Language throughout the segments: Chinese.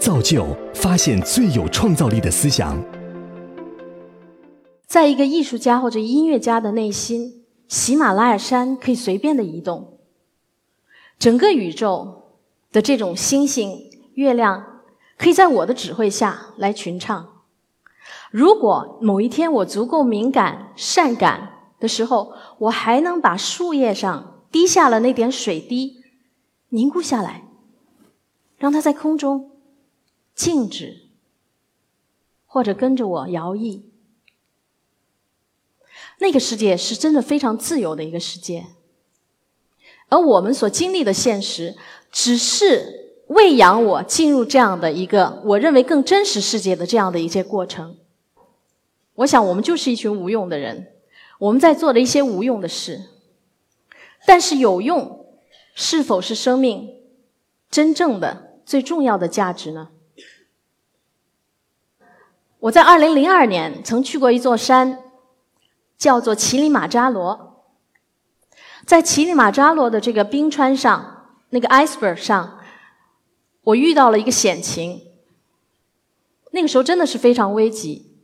造就发现最有创造力的思想。在一个艺术家或者音乐家的内心，喜马拉雅山可以随便的移动，整个宇宙的这种星星、月亮，可以在我的指挥下来群唱。如果某一天我足够敏感、善感的时候，我还能把树叶上滴下了那点水滴凝固下来，让它在空中静止，或者跟着我摇曳。那个世界是真的非常自由的一个世界，而我们所经历的现实，只是喂养我进入这样的一个我认为更真实世界的这样的一些过程。我想，我们就是一群无用的人，我们在做的一些无用的事。但是，有用是否是生命真正的最重要的价值呢？我在二零零二年曾去过一座山。叫做乞力马扎罗，在乞力马扎罗的这个冰川上，那个 iceberg 上，我遇到了一个险情。那个时候真的是非常危急，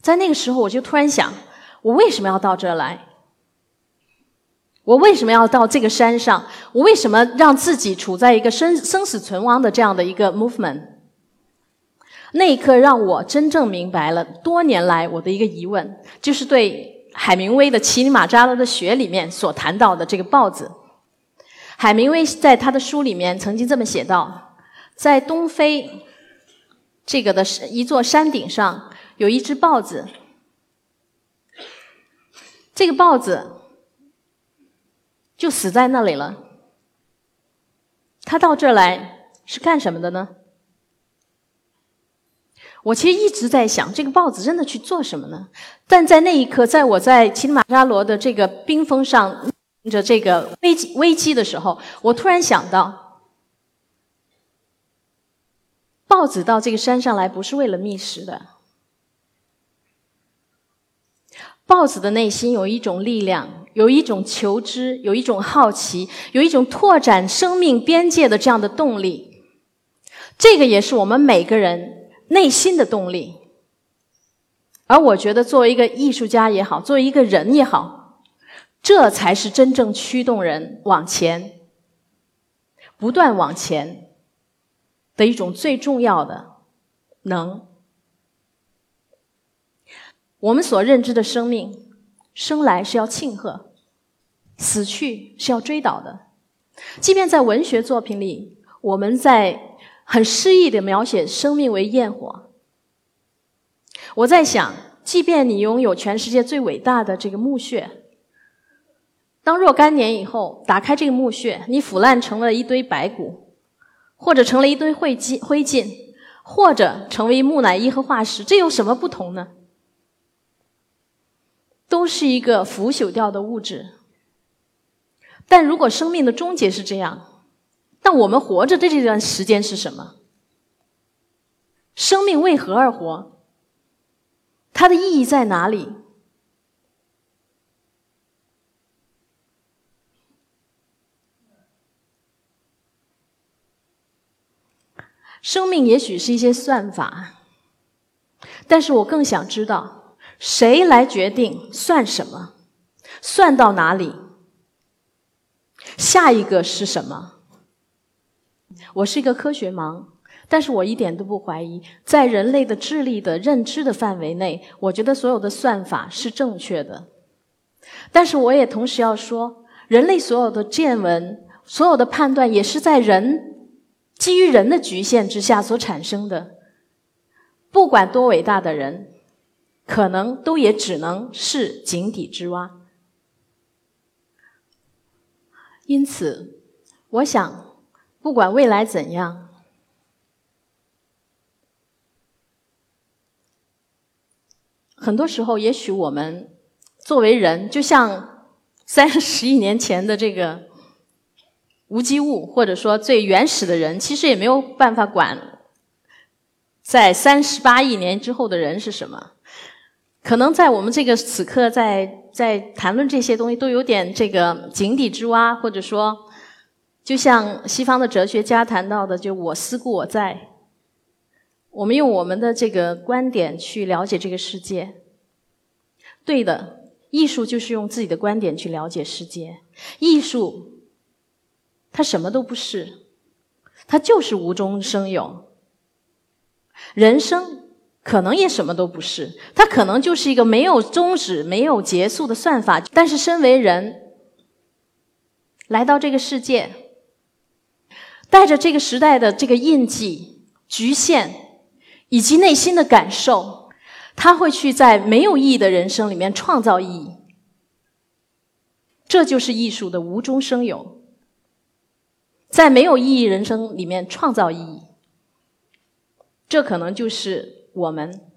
在那个时候我就突然想：我为什么要到这来？我为什么要到这个山上？我为什么让自己处在一个生生死存亡的这样的一个 movement？那一刻让我真正明白了多年来我的一个疑问，就是对。海明威的《乞力马扎罗的雪》里面所谈到的这个豹子，海明威在他的书里面曾经这么写道：在东非这个的一座山顶上，有一只豹子。这个豹子就死在那里了。他到这儿来是干什么的呢？我其实一直在想，这个豹子真的去做什么呢？但在那一刻，在我在乞力马扎罗的这个冰峰上着这个危危机的时候，我突然想到，豹子到这个山上来不是为了觅食的。豹子的内心有一种力量，有一种求知，有一种好奇，有一种拓展生命边界的这样的动力。这个也是我们每个人。内心的动力，而我觉得，作为一个艺术家也好，作为一个人也好，这才是真正驱动人往前、不断往前的一种最重要的能。我们所认知的生命，生来是要庆贺，死去是要追悼的。即便在文学作品里，我们在。很诗意的描写生命为焰火。我在想，即便你拥有全世界最伟大的这个墓穴，当若干年以后打开这个墓穴，你腐烂成了一堆白骨，或者成了一堆灰烬，灰烬，或者成为木乃伊和化石，这有什么不同呢？都是一个腐朽掉的物质。但如果生命的终结是这样，但我们活着的这段时间是什么？生命为何而活？它的意义在哪里？生命也许是一些算法，但是我更想知道，谁来决定算什么？算到哪里？下一个是什么？我是一个科学盲，但是我一点都不怀疑，在人类的智力的认知的范围内，我觉得所有的算法是正确的。但是我也同时要说，人类所有的见闻、所有的判断，也是在人基于人的局限之下所产生的。不管多伟大的人，可能都也只能是井底之蛙。因此，我想。不管未来怎样，很多时候，也许我们作为人，就像三十亿年前的这个无机物，或者说最原始的人，其实也没有办法管在三十八亿年之后的人是什么。可能在我们这个此刻，在在谈论这些东西，都有点这个井底之蛙，或者说。就像西方的哲学家谈到的，就“我思故我在”，我们用我们的这个观点去了解这个世界。对的，艺术就是用自己的观点去了解世界。艺术，它什么都不是，它就是无中生有。人生可能也什么都不是，它可能就是一个没有终止、没有结束的算法。但是，身为人，来到这个世界，带着这个时代的这个印记、局限以及内心的感受，他会去在没有意义的人生里面创造意义。这就是艺术的无中生有，在没有意义人生里面创造意义。这可能就是我们